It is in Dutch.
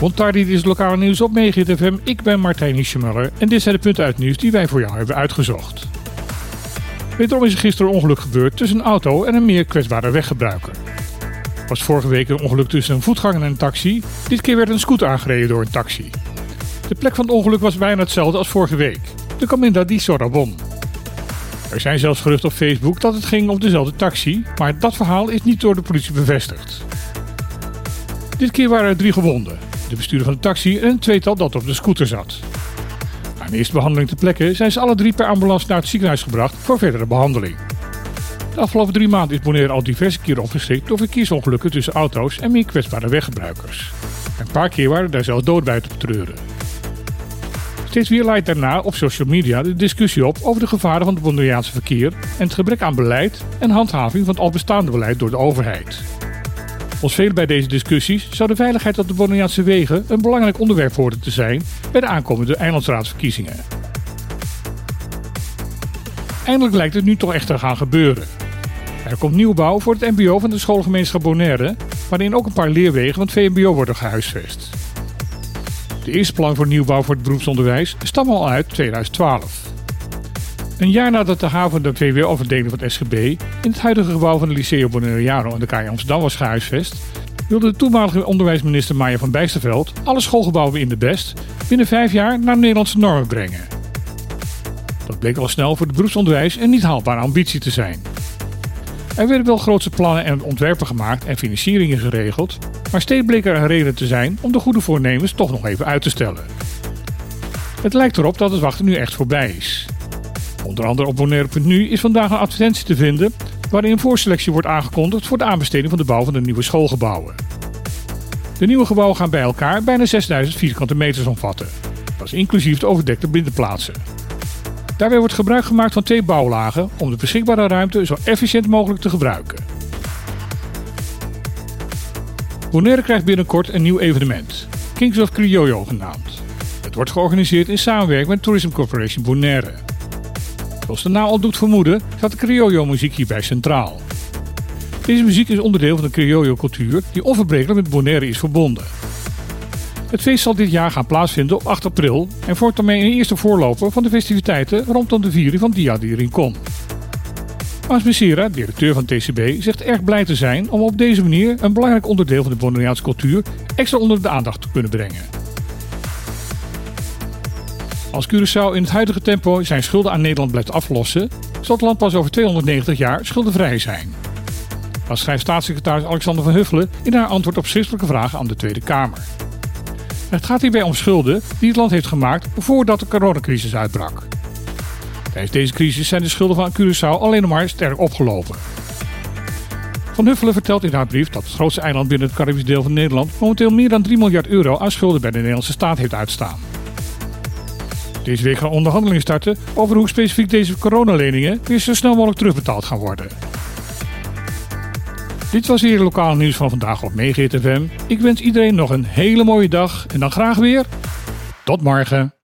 Bontardi, dit is lokale nieuws op Megahit FM. Ik ben Martijn Hischemuller en dit zijn de punten uit nieuws die wij voor jou hebben uitgezocht. Wederom is er gisteren ongeluk gebeurd tussen een auto en een meer kwetsbare weggebruiker. Er was vorige week een ongeluk tussen een voetganger en een taxi. Dit keer werd een scooter aangereden door een taxi. De plek van het ongeluk was bijna hetzelfde als vorige week. De Caminda di Sorabon. Er zijn zelfs geruchten op Facebook dat het ging om dezelfde taxi, maar dat verhaal is niet door de politie bevestigd. Dit keer waren er drie gewonden. De bestuurder van de taxi en een tweetal dat op de scooter zat. Na een eerste behandeling ter plekke zijn ze alle drie per ambulance naar het ziekenhuis gebracht voor verdere behandeling. De afgelopen drie maanden is Bonaire al diverse keren opgeschrikt door verkeersongelukken tussen auto's en meer kwetsbare weggebruikers. Een paar keer waren daar zelfs dood bij te betreuren. Steeds weer leidt daarna op social media de discussie op over de gevaren van het Bonaireaanse verkeer en het gebrek aan beleid en handhaving van het al bestaande beleid door de overheid. Volgens velen bij deze discussies zou de veiligheid op de Bonaireaanse wegen een belangrijk onderwerp worden te zijn bij de aankomende eilandsraadsverkiezingen. Eindelijk lijkt het nu toch echt te gaan gebeuren. Er komt nieuwbouw voor het mbo van de schoolgemeenschap Bonaire, waarin ook een paar leerwegen van het VMBO worden gehuisvest. De eerste plan voor nieuwbouw voor het beroepsonderwijs stammen al uit 2012. Een jaar nadat de haven de VWO-afdeling van het SGB in het huidige gebouw van de Liceo Bonaireano in de KI Amsterdam was gehuisvest, wilde de toenmalige onderwijsminister Maya van Bijsterveld alle schoolgebouwen in de Best binnen vijf jaar naar Nederlandse normen brengen. Dat bleek al snel voor het beroepsonderwijs een niet haalbare ambitie te zijn. Er werden wel grootse plannen en ontwerpen gemaakt en financieringen geregeld, maar steeds bleek er een reden te zijn om de goede voornemens toch nog even uit te stellen. Het lijkt erop dat het wachten nu echt voorbij is. Onder andere op Bonaire.nu is vandaag een advertentie te vinden waarin een voorselectie wordt aangekondigd voor de aanbesteding van de bouw van de nieuwe schoolgebouwen. De nieuwe gebouwen gaan bij elkaar bijna 6000 vierkante meters omvatten. Dat is inclusief de overdekte binnenplaatsen. Daarbij wordt gebruik gemaakt van twee bouwlagen om de beschikbare ruimte zo efficiënt mogelijk te gebruiken. Bonaire krijgt binnenkort een nieuw evenement, Kings of Criollo genaamd. Het wordt georganiseerd in samenwerking met Tourism Corporation Bonaire. Zoals de al doet vermoeden, staat de Criollo-muziek hierbij centraal. Deze muziek is onderdeel van de Criollo-cultuur die onverbrekelijk met Bonaire is verbonden. Het feest zal dit jaar gaan plaatsvinden op 8 april en vormt daarmee een eerste voorloper van de festiviteiten rondom de viering van Dia de Rincon. Mas Becerra, directeur van TCB, zegt erg blij te zijn om op deze manier een belangrijk onderdeel van de Bonaireaanse cultuur extra onder de aandacht te kunnen brengen. Als Curaçao in het huidige tempo zijn schulden aan Nederland blijft aflossen, zal het land pas over 290 jaar schuldenvrij zijn. Dat schrijft staatssecretaris Alexander van Huffelen in haar antwoord op schriftelijke vragen aan de Tweede Kamer. Het gaat hierbij om schulden die het land heeft gemaakt voordat de coronacrisis uitbrak. Tijdens deze crisis zijn de schulden van Curaçao alleen maar sterk opgelopen. Van Huffelen vertelt in haar brief dat het grootste eiland binnen het Caribisch deel van Nederland momenteel meer dan 3 miljard euro aan schulden bij de Nederlandse staat heeft uitstaan. Deze week gaan onderhandelingen starten over hoe specifiek deze coronaleningen weer zo snel mogelijk terugbetaald gaan worden. Dit was weer het lokale nieuws van vandaag op Megahit FM. Ik wens iedereen nog een hele mooie dag en dan graag weer tot morgen.